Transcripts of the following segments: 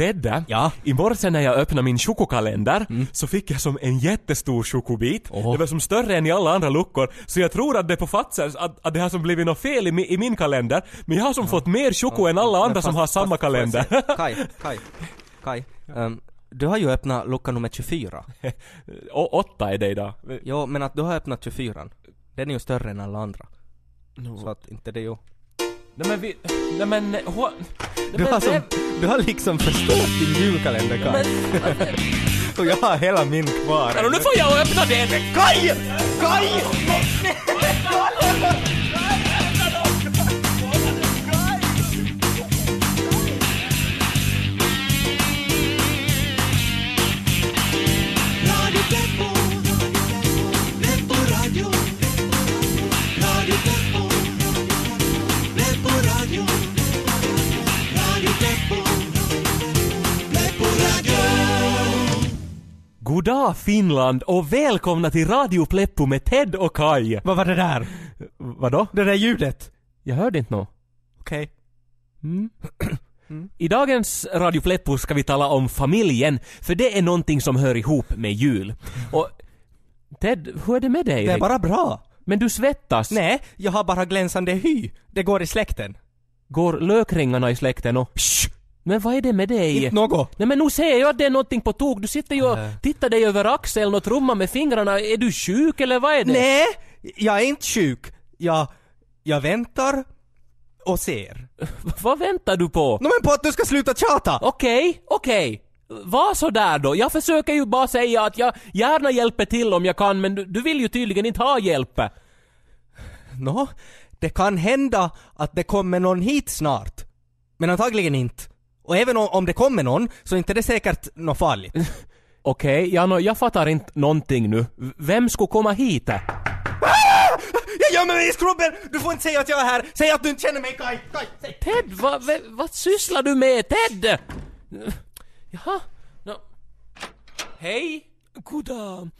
Ted, Ja. i morse när jag öppnade min chokokalender så fick jag som en jättestor chokobit. Åh. Det var som större än i alla andra luckor. Så jag tror att det på Fatzers att, att det har som blivit något fel i, i min kalender. Men jag har som fått mer choko än alla andra Men som fast- har samma fast jag kalender. Kai, Kai, Kai. ehm, du har ju öppnat lucka nummer 24. Och åtta är det idag. Jo, men att du har öppnat 24 Den är ju större än alla andra. Så att inte det är ju... Nej men vi... Nej men... Ho, nej, Du har, som, vem- du har liksom förstört din julkalender Kai. Och jag har hela min kvar. Nu får jag öppna den! Kai! Kai! Finland och välkomna till Radio Pleppo med Ted och Kai. Vad var det där? Vadå? Det där ljudet? Jag hörde inte nå. Okej. Mm. I dagens Radio Pleppo ska vi tala om familjen, för det är någonting som hör ihop med jul. Och Ted, hur är det med dig? Det är bara bra. Men du svettas. Nej, jag har bara glänsande hy. Det går i släkten. Går lökringarna i släkten och... Shh! Men vad är det med dig? Inte något. Nej men nu ser jag att det är någonting på tok. Du sitter ju och tittar dig över axeln och trummar med fingrarna. Är du sjuk eller vad är det? Nej, jag är inte sjuk. Jag, jag väntar och ser. Vad väntar du på? Nå men på att du ska sluta tjata! Okej, okej. Var så där då. Jag försöker ju bara säga att jag gärna hjälper till om jag kan, men du, du vill ju tydligen inte ha hjälp. Nå, det kan hända att det kommer någon hit snart. Men antagligen inte. Och även om, om det kommer någon, så är inte det säkert något farligt. Okej, ja, nå, jag fattar inte någonting nu. Vem skulle komma hit? Jag gömmer mig i skrubben! Du får inte säga att jag är här! Säg att du inte känner mig! Kai! Säg. Ted, vad, vad, vad sysslar du med? Ted! Jaha, nå. Hej? Goddag.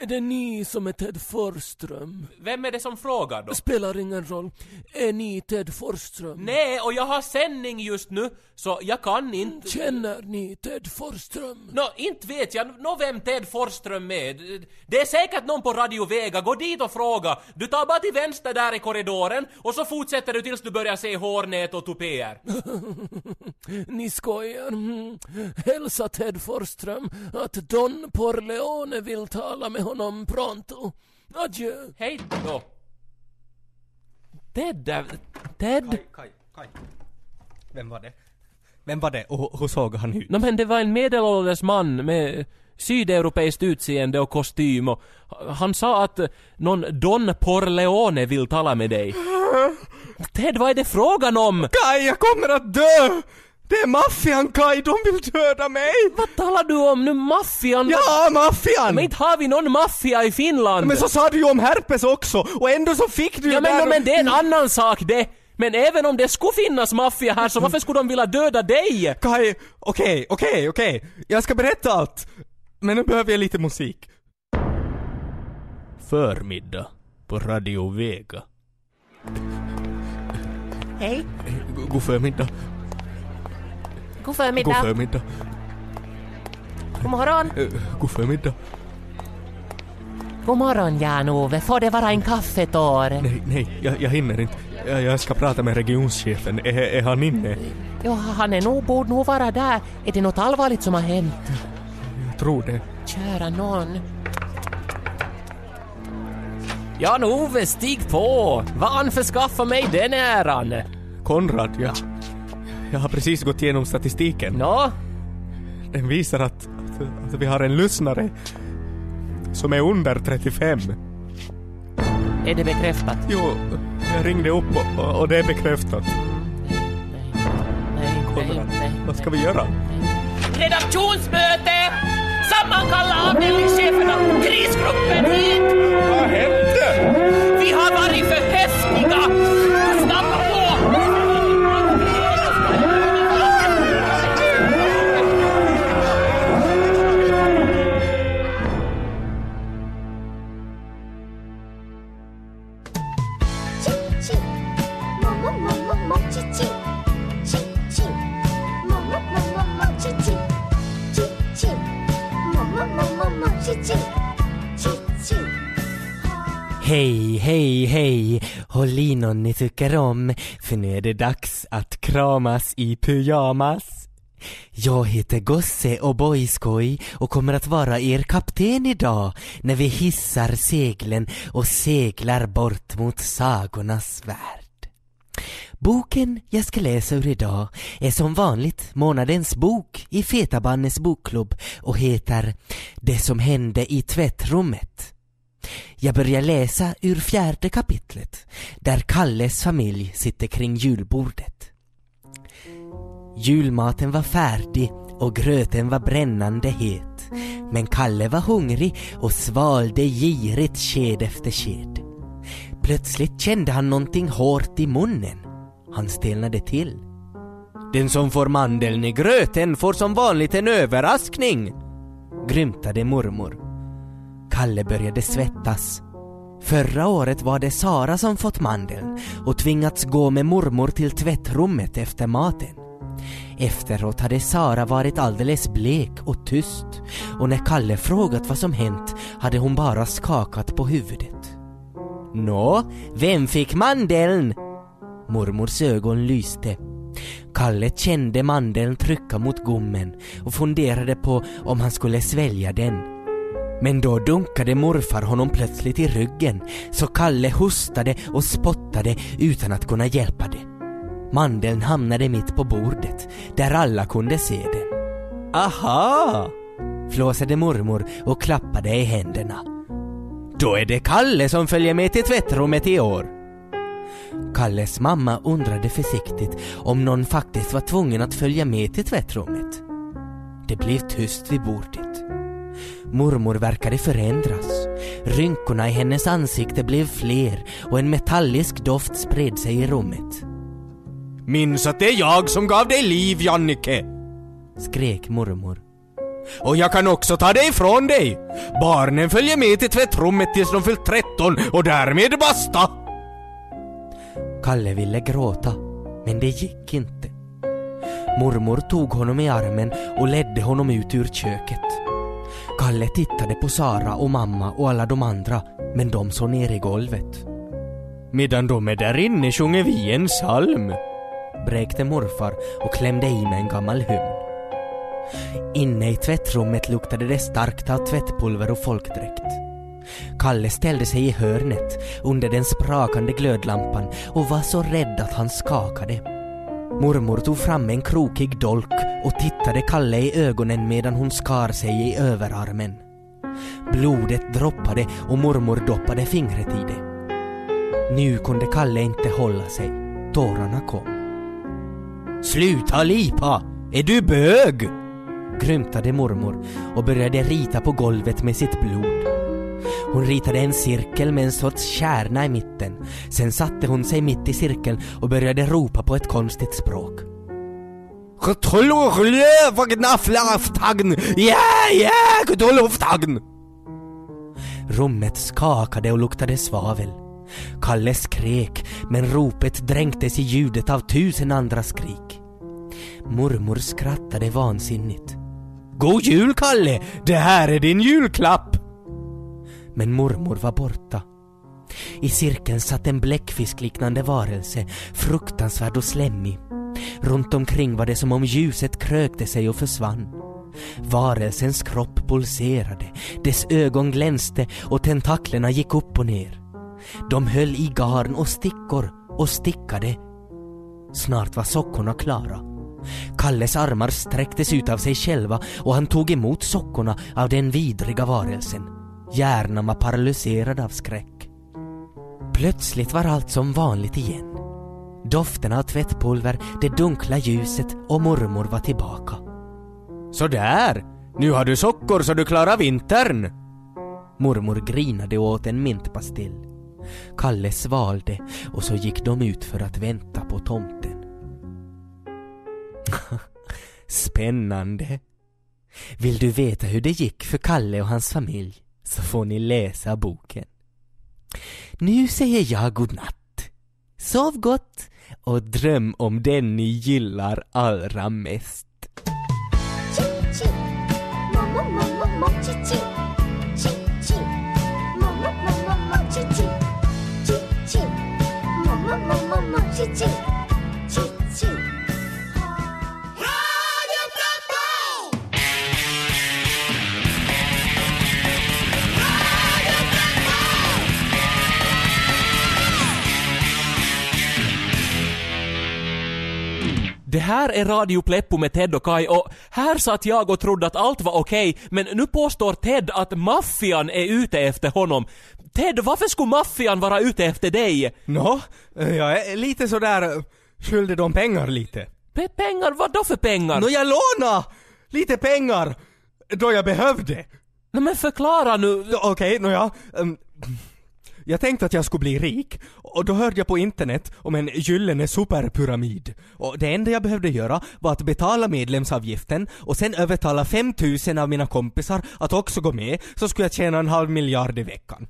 Är det ni som är Ted Forsström? Vem är det som frågar då? Spelar ingen roll. Är ni Ted Forsström? Nej, och jag har sändning just nu, så jag kan inte... Känner ni Ted Forsström? Nå, inte vet jag nå vem Ted Forsström är. Det är säkert någon på Radio Vega, gå dit och fråga. Du tar bara till vänster där i korridoren och så fortsätter du tills du börjar se hårnät och tupéer. Ni skojar. Mm. Hälsa Ted Forsström att Don Porleone vill tala med honom pronto. Adjö. Hej då. Ted, Ted? Kai, Kai. Vem var det? Vem var det och hur såg han ut? Nå men det var en medelålders man med sydeuropeiskt utseende och kostym och han sa att någon Don Porleone vill tala med dig. Ted, vad är det frågan om? Kai, jag kommer att dö! Det är maffian Kai, de vill döda mig! Vad talar du om nu? Maffian? Ja, maffian! Men inte har vi någon maffia i Finland! Men så sa du ju om herpes också, och ändå så fick du ja ju men, där men det är en annan sak det! Men även om det skulle finnas maffia här så varför skulle de vilja döda dig? Kai, okej, okej, okej. Jag ska berätta allt. Men nu behöver jag lite musik. Förmiddag på Radio Vega. Hej. God förmiddag. God God förmiddag. förmiddag. God morgon. Eh, God förmiddag. God morgon Jan-Ove. Får det vara en kaffetår? Nej, nej, jag, jag hinner inte. Jag, jag ska prata med regionschefen. Är, är han inne? Ja, han är nog, borde nog vara där. Är det något allvarligt som har hänt? Jag tror det. Kära någon. Jan-Ove, stig på! Vanförskaffa mig den äran! Konrad, ja. Jag har precis gått igenom statistiken. Nå? Den visar att, att, att vi har en lyssnare som är under 35. Är det bekräftat? Jo, jag ringde upp och, och det är bekräftat. Nej, nej, Konrad, nej. vad ska vi göra? Redaktionsmöte! Sammankalla avdelningscheferna! Krisgruppen hit! Vad hände? Vi har varit för häftiga! Hej, hej, hej! Håll i någon ni tycker om, för nu är det dags att kramas i pyjamas. Jag heter Gosse och Boyskoj och kommer att vara er kapten idag när vi hissar seglen och seglar bort mot sagornas värld. Boken jag ska läsa ur idag är som vanligt månadens bok i Fetabannes bokklubb och heter Det som hände i tvättrummet. Jag börjar läsa ur fjärde kapitlet där Kalles familj sitter kring julbordet. Julmaten var färdig och gröten var brännande het. Men Kalle var hungrig och svalde girigt sked efter sked. Plötsligt kände han någonting hårt i munnen. Han stelnade till. Den som får mandeln i gröten får som vanligt en överraskning, grymtade mormor. Kalle började svettas. Förra året var det Sara som fått mandeln och tvingats gå med mormor till tvättrummet efter maten. Efteråt hade Sara varit alldeles blek och tyst och när Kalle frågat vad som hänt hade hon bara skakat på huvudet. Nå, vem fick mandeln? Mormors ögon lyste. Kalle kände mandeln trycka mot gommen och funderade på om han skulle svälja den. Men då dunkade morfar honom plötsligt i ryggen så Kalle hostade och spottade utan att kunna hjälpa det. Mandeln hamnade mitt på bordet där alla kunde se den. Aha! flåsade mormor och klappade i händerna. Då är det Kalle som följer med till tvättrummet i år. Kalles mamma undrade försiktigt om någon faktiskt var tvungen att följa med till tvättrummet. Det blev tyst vid bordet. Mormor verkade förändras. Rynkorna i hennes ansikte blev fler och en metallisk doft spred sig i rummet. Minns att det är jag som gav dig liv, Jannike! skrek mormor. Och jag kan också ta det ifrån dig! Barnen följer med till tvättrummet tills de fyllt 13 och därmed basta! Kalle ville gråta, men det gick inte. Mormor tog honom i armen och ledde honom ut ur köket. Kalle tittade på Sara och mamma och alla de andra, men de såg ner i golvet. Medan de är där inne sjunger vi en psalm, bräkte morfar och klämde i med en gammal hymn. Inne i tvättrummet luktade det starkt av tvättpulver och folkdräkt. Kalle ställde sig i hörnet under den sprakande glödlampan och var så rädd att han skakade. Mormor tog fram en krokig dolk och tittade Kalle i ögonen medan hon skar sig i överarmen. Blodet droppade och mormor doppade fingret i det. Nu kunde Kalle inte hålla sig. Tårarna kom. Sluta lipa! Är du bög? grymtade mormor och började rita på golvet med sitt blod. Hon ritade en cirkel med en sorts kärna i mitten. Sen satte hon sig mitt i cirkeln och började ropa på ett konstigt språk. Rummet skakade och luktade svavel. Kalle skrek, men ropet dränktes i ljudet av tusen andra skrik. Mormor skrattade vansinnigt. God jul Kalle! Det här är din julklapp! Men mormor var borta. I cirkeln satt en bläckfiskliknande varelse, fruktansvärd och slemmig. Runt omkring var det som om ljuset krökte sig och försvann. Varelsens kropp pulserade, dess ögon glänste och tentaklerna gick upp och ner. De höll i garn och stickor och stickade. Snart var sockorna klara. Kalles armar sträcktes ut av sig själva och han tog emot sockorna av den vidriga varelsen. Hjärnan var paralyserad av skräck. Plötsligt var allt som vanligt igen. Doften av tvättpulver, det dunkla ljuset och mormor var tillbaka. Sådär! Nu har du sockor så du klarar vintern! Mormor grinade och åt en mintpastill. Kalle svalde och så gick de ut för att vänta på tomten. Spännande! Vill du veta hur det gick för Kalle och hans familj så får ni läsa boken. Nu säger jag godnatt. Sov gott och dröm om den ni gillar allra mest. Ching ching, Det här är Radio Pleppo med Ted och Kai och här satt jag och trodde att allt var okej, men nu påstår Ted att maffian är ute efter honom. Ted, varför skulle maffian vara ute efter dig? Nå, eh, jag är lite sådär eh, skyldig dem pengar lite. Pe- pengar? Vad då för pengar? Nå jag låna lite pengar då jag behövde. Nej men förklara nu. Nå, Okej, nåja. Um, jag tänkte att jag skulle bli rik och då hörde jag på internet om en gyllene superpyramid. Och det enda jag behövde göra var att betala medlemsavgiften och sen övertala 5000 av mina kompisar att också gå med så skulle jag tjäna en halv miljard i veckan.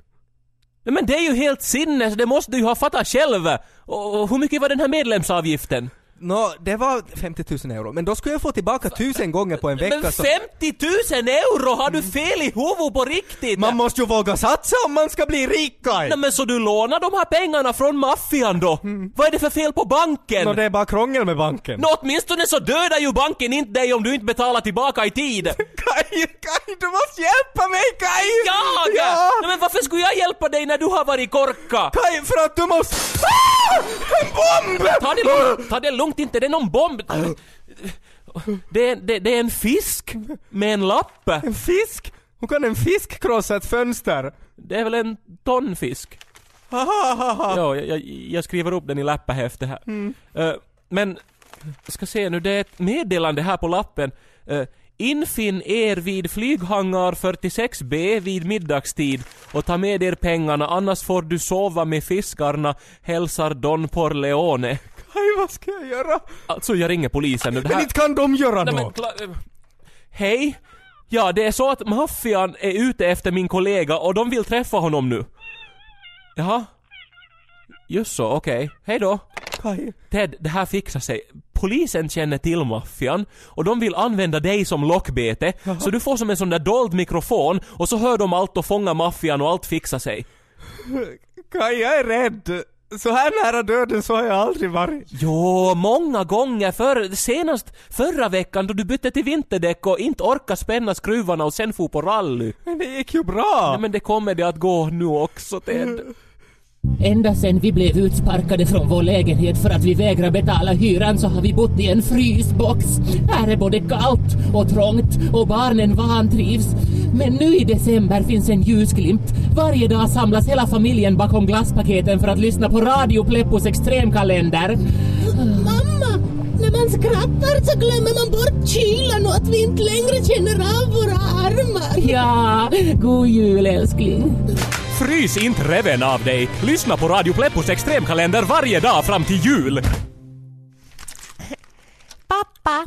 Nej, men det är ju helt sinnes, det måste du ju ha fattat själv. Och, och hur mycket var den här medlemsavgiften? Nå, det var 50 000 euro, men då skulle jag få tillbaka tusen gånger på en vecka Men så... 50 000 euro! Har du fel i huvudet på riktigt? Man måste ju våga satsa om man ska bli rik Kai! Nej men så du lånar de här pengarna från maffian då? Vad är det för fel på banken? Nå, det är bara krångel med banken. Nå åtminstone så dödar ju banken inte dig om du inte betalar tillbaka i tid. Kai, Kai, du måste hjälpa mig Kai! Jag? Ja! Nej, men varför skulle jag hjälpa dig när du har varit korka? Kai, för att du måste... Ah! En bomb! Ta det lugnt, ta det lugnt inte, det är någon bomb. Det är, det, det är en fisk med en lapp. En fisk? Hur kan en fisk krossa ett fönster? Det är väl en tonfisk? Ja, jag, jag, skriver upp den i läppahäftet här. Eh, men, jag ska se nu, det är ett meddelande här på lappen. Uh, infinn er vid flyghangar 46B vid middagstid och ta med er pengarna annars får du sova med fiskarna, hälsar Don Porleone. Kai, vad ska jag göra? Alltså jag ringer polisen nu. Det Men här... inte kan de göra Nej, men, något. eh, Hej! Ja, det är så att maffian är ute efter min kollega och de vill träffa honom nu. Jaha? Just så, okej. Hej då. Kai. Ted, det här fixar sig. Polisen känner till maffian och de vill använda dig som lockbete, så du får som en sån där dold mikrofon och så hör de allt och fångar maffian och allt fixar sig. Kai, jag är rädd. Så här nära döden så har jag aldrig varit. Jo, många gånger förr, senast förra veckan då du bytte till vinterdäck och inte orkar spänna skruvarna och sen for på rally. Men det gick ju bra. Nej men det kommer det att gå nu också Ted. Ända sedan vi blev utsparkade från vår lägenhet för att vi vägrar betala hyran så har vi bott i en frysbox. Här är både kallt och trångt och barnen vantrivs. Men nu i december finns en ljusglimt. Varje dag samlas hela familjen bakom glasspaketen för att lyssna på Radio Pleppos extremkalender. Mamma, när man skrattar så glömmer man bort kylan och att vi inte längre känner av våra armar. Ja, god jul älskling. Frys inte reven av dig! Lyssna på Radio Pleppos extremkalender varje dag fram till jul! Pappa,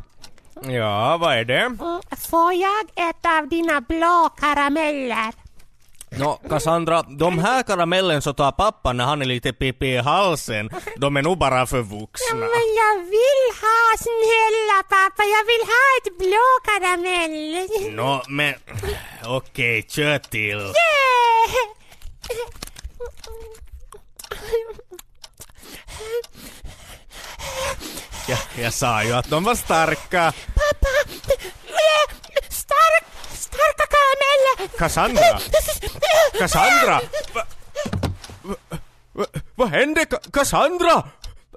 Ja, vad är det? får jag ett av dina blå karameller? Nå, Cassandra, de här karamellen så tar pappa när han är lite pipi i halsen. De är nog bara för vuxna. Men jag vill ha, snälla pappa, jag vill ha ett blå karamell. Nå, men... Okej, kör till. Ja, jag sa ju att de var starka. Stark, starka karameller. Cassandra! Cassandra! Va, va, va, vad hände? Ca- Cassandra?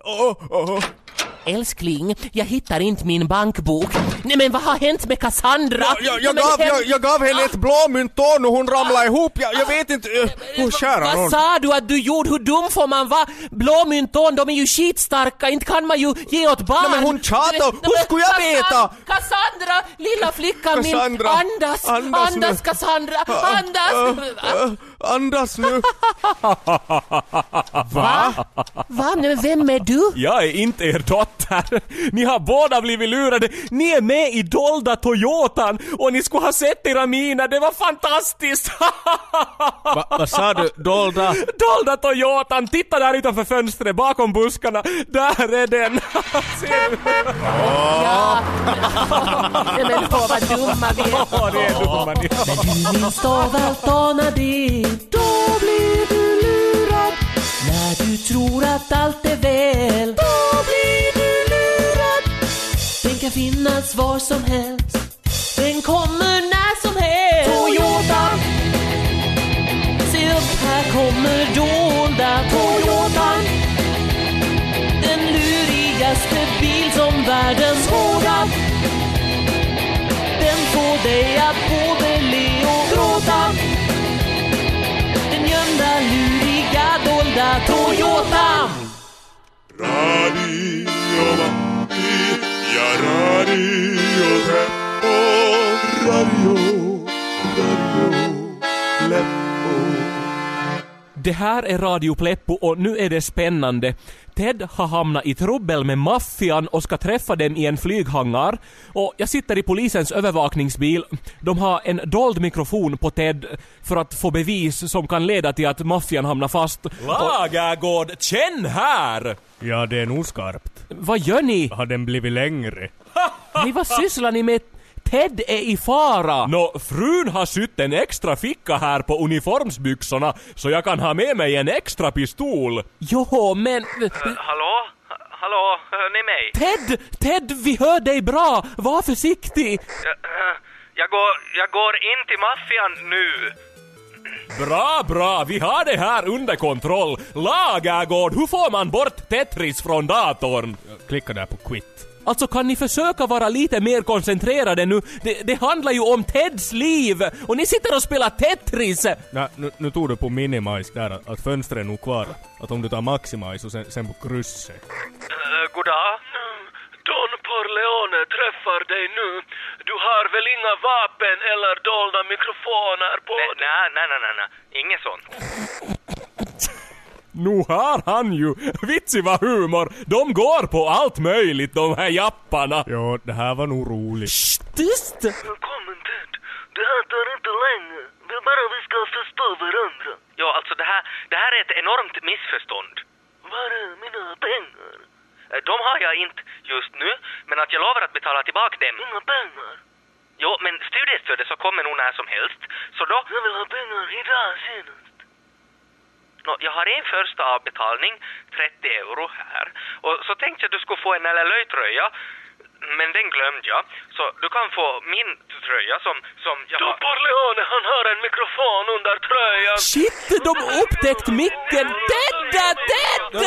Åh, åh. Älskling, jag hittar inte min bankbok. Nej men vad har hänt med Cassandra? Jag, jag, jag, gav, hem- jag, jag gav henne ett blåmynt och hon ramlade ihop. Jag, jag vet inte... Uh, hur kära Vad sa du att du gjorde? Hur dum får man vara? Blåmynton, de är ju skitstarka, inte kan man ju ge åt barn. Nej, men hon men- Hur skulle jag veta? Cassandra, lilla flickan min, andas, andas andas. Cassandra, andas! Uh, andas nu. Va? Va? Men vem är du? Jag är inte er dotter. Ni har båda blivit lurade. Ni är med i dolda Toyotan och ni skulle ha sett era miner. Det var fantastiskt! Va, vad sa du? Dolda? Dolda Toyotan, titta där utanför fönstret bakom buskarna. Där är den. Ser du? Ja. Nej men åh vad dumma vi är. Ja, det är dumma ni. Du minns då allt anar det, då blir du lurad. När du tror att allt är väl, då blir finnas var som helst. Den kommer när som helst. Toyota! Se upp, här kommer dolda Toyota. Den lurigaste bil som världen skådat. Den får dig att både le och gråta. Den gömda, luriga, dolda Toyota. Det här är Radio Pleppo och nu är det spännande. Ted har hamnat i trubbel med maffian och ska träffa dem i en flyghangar. Och jag sitter i polisens övervakningsbil. De har en dold mikrofon på Ted för att få bevis som kan leda till att maffian hamnar fast. Lagergård, känn här! Ja, det är nog skarpt. Vad gör ni? Har den blivit längre? Nej, vad sysslar ni med? Ted är i fara! Nå, frun har sytt en extra ficka här på uniformsbyxorna så jag kan ha med mig en extra pistol. Jo, men... Hallå? Ha- Hallå? Hör ni mig? Ted! Ted, vi hör dig bra! Var försiktig! Jag, eh, jag, går, jag går in till maffian nu. Bra, bra! Vi har det här under kontroll. Lagergård, hur får man bort Tetris från datorn? Klicka där på quit. Alltså kan ni försöka vara lite mer koncentrerade nu? Det, det handlar ju om Teds liv! Och ni sitter och spelar Tetris! Nej, nu, nu tog du på minimize där att, att fönstret är nog kvar. Att om du tar maximize och sen, sen på krysset. Uh, goddag? Don Corleone träffar dig nu. Du har väl inga vapen eller dolda mikrofoner på Nej, dig? nej, nej, nej, nej, nej. Inget sånt. Nu har han ju! Vitsig vad humor! De går på allt möjligt de här japparna! Ja, det här var nog roligt. Tyst! Välkommen Ted. Det här tar inte länge. Det är bara vi ska förstå varandra. Ja, alltså det här, det här är ett enormt missförstånd. Var är mina pengar? Eh, De har jag inte just nu, men att jag lovar att betala tillbaka dem. Inga pengar. Jo, men studiestödet så kommer nog när som helst. Så då... Jag vill ha pengar idag senast. Jag har en första avbetalning, 30 euro här. Och så tänkte jag att du skulle få en LLÖ-tröja. Men den glömde jag. Så du kan få min tröja som, som jag Don har... Corleone, han har en mikrofon under tröjan. Shit, de upptäckt micken! Ted! Ted!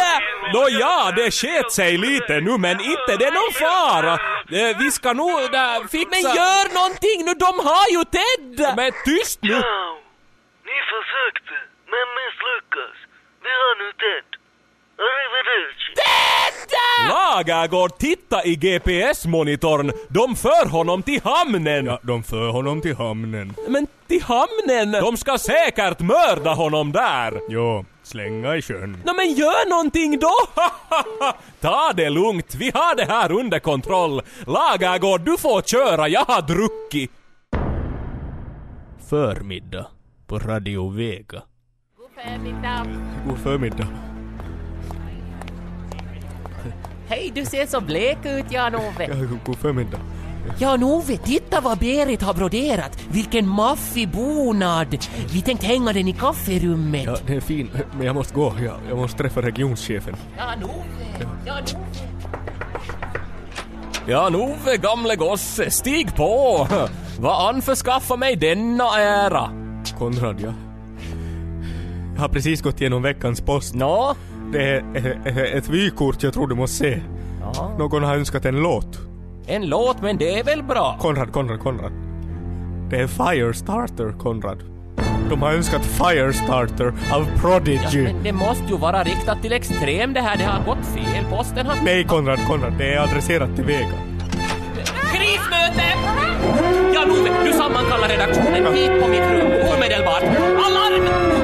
Nåja, det sket sig lite nu men inte det är någon fara. Eh, Vi ska nog där fixa... Men gör någonting nu, de har ju Ted! Men tyst nu! Ciao. Ni försökte, men misslyckas. Vi har nu Ted. Arrivederci. Lagergård, titta i GPS-monitorn! De för honom till hamnen! Ja, de för honom till hamnen. Men till hamnen? De ska säkert mörda honom där! Jo, slänga i sjön. Nå men gör någonting då! Ta det lugnt, vi har det här under kontroll. Lagergård, du får köra, jag har druckit. Förmiddag på Radio Vega. God förmiddag. Hej, du ser så blek ut, Jan-Ove. Ja, god förmiddag. Jan-Ove, titta vad Berit har broderat. Vilken maffig bonad. Vi tänkte hänga den i kafferummet. Ja, det är fin, men jag måste gå. Jag, jag måste träffa regionschefen. Jan-Ove, Jan-Ove. Ja, Nove gamle gosse, stig på! Vad anförskaffa mig denna ära? Konrad, jag... Har precis gått igenom veckans post. Nå? Det är ett, vykort jag tror du måste se. Ja. Någon har önskat en låt. En låt, men det är väl bra? Konrad, Konrad, Konrad. Det är Firestarter, Konrad. De har önskat Firestarter av Prodigy. Men det måste ju vara riktat till extrem det här, det har gått fel. Posten har... Nej, Konrad, Konrad. Det är adresserat till Vega. Krismöte! Jan-Ove, du sammankallar redaktionen hit på mitt rum omedelbart. Alarm!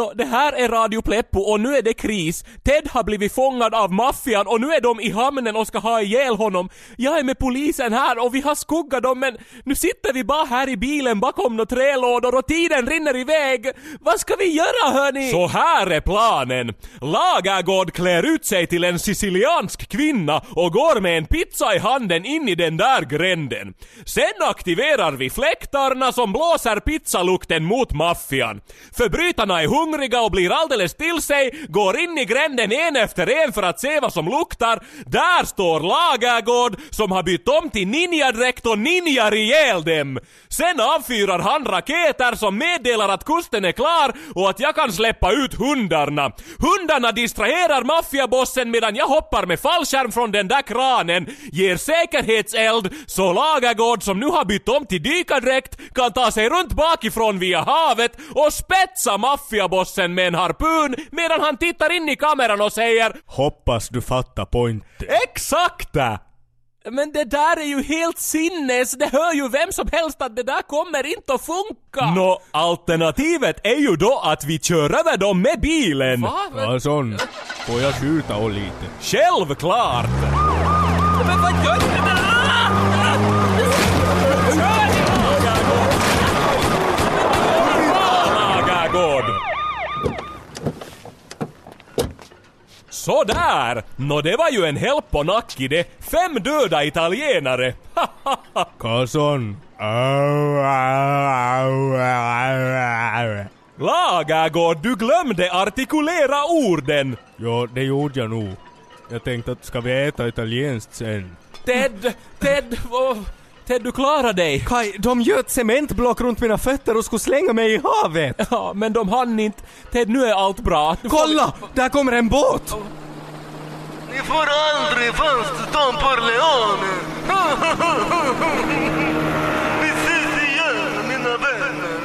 Nå, det här är Radio Pleppo och nu är det kris. Ted har blivit fångad av maffian och nu är de i hamnen och ska ha ihjäl honom. Jag är med polisen här och vi har skuggat dem men nu sitter vi bara här i bilen bakom några trälådor och tiden rinner iväg. Vad ska vi göra hörni? Så här är planen. Lagergård klär ut sig till en siciliansk kvinna och går med en pizza i handen in i den där gränden. Sen aktiverar vi fläktarna som blåser pizzalukten mot maffian. Förbrytarna är hungriga hungriga och blir alldeles till sig, går in i gränden en efter en för att se vad som luktar. Där står Lagergård som har bytt om till ninjadräkt och ninjar ihjäl dem. Sen avfyrar han raketer som meddelar att kusten är klar och att jag kan släppa ut hundarna. Hundarna distraherar maffiabossen medan jag hoppar med fallskärm från den där kranen, ger säkerhetseld så Lagergård som nu har bytt om till dykardräkt kan ta sig runt bakifrån via havet och spetsa maffiabossen med en harpun medan han tittar in i kameran och säger Hoppas du fattar pointen. Exakt! Men det där är ju helt sinnes, det hör ju vem som helst att det där kommer inte att funka! Nå, alternativet är ju då att vi kör över dem med bilen! Va? Karlsson, får jag skjuta och lite? Självklart! Men vad gör du? Sådär! Nå det var ju en help på nacki det. Fem döda italienare. Karlsson. Lagergård, du glömde artikulera orden. Ja, det gjorde jag nog. Jag tänkte att ska vi äta italienskt sen? Ted, Ted, åh, Ted du klarar dig. Kaj, de göt cementblock runt mina fötter och skulle slänga mig i havet! Ja, men de hann inte. Ted, nu är allt bra. Nu får vi- Kolla! Där kommer en båt! Ni får aldrig fast Don Corleone! Vi ses igen, mina vänner!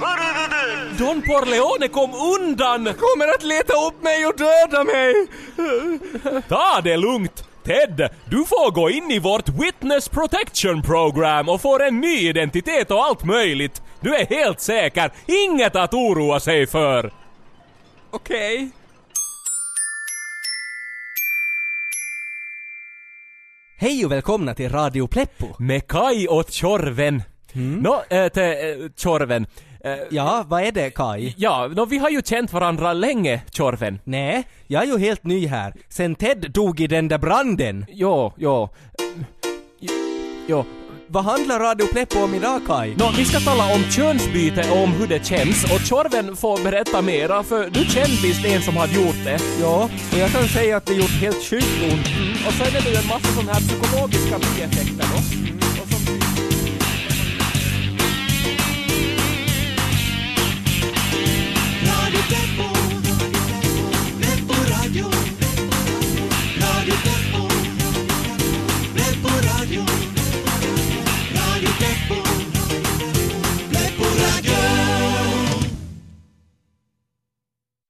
Arrivederci! Don Corleone kom undan! Kommer att leta upp mig och döda mig! Ta det lugnt! Ted, du får gå in i vårt Witness Protection Program och får en ny identitet och allt möjligt. Du är helt säker, inget att oroa sig för. Okej. Hej och välkomna till Radio Pleppo. Med Kai och Tjorven. Nå, äh, till äh, Tjorven. Äh, Ja, vad är det Kaj? ja, nå, vi har ju känt varandra länge, Tjorven. Nej, jag är ju helt ny här. Sen Ted dog i den där branden. Jo, jo. Jo. Vad handlar Radio Pleppo om idag Kaj? Nå, vi ska tala om könsbyte och om hur det känns och Tjorven får berätta mera för du känner visst en som har gjort det. Ja, och jag kan säga att det gjort helt sjukt ont. Och sen är det ju en massa sådana här psykologiska bieffekter då.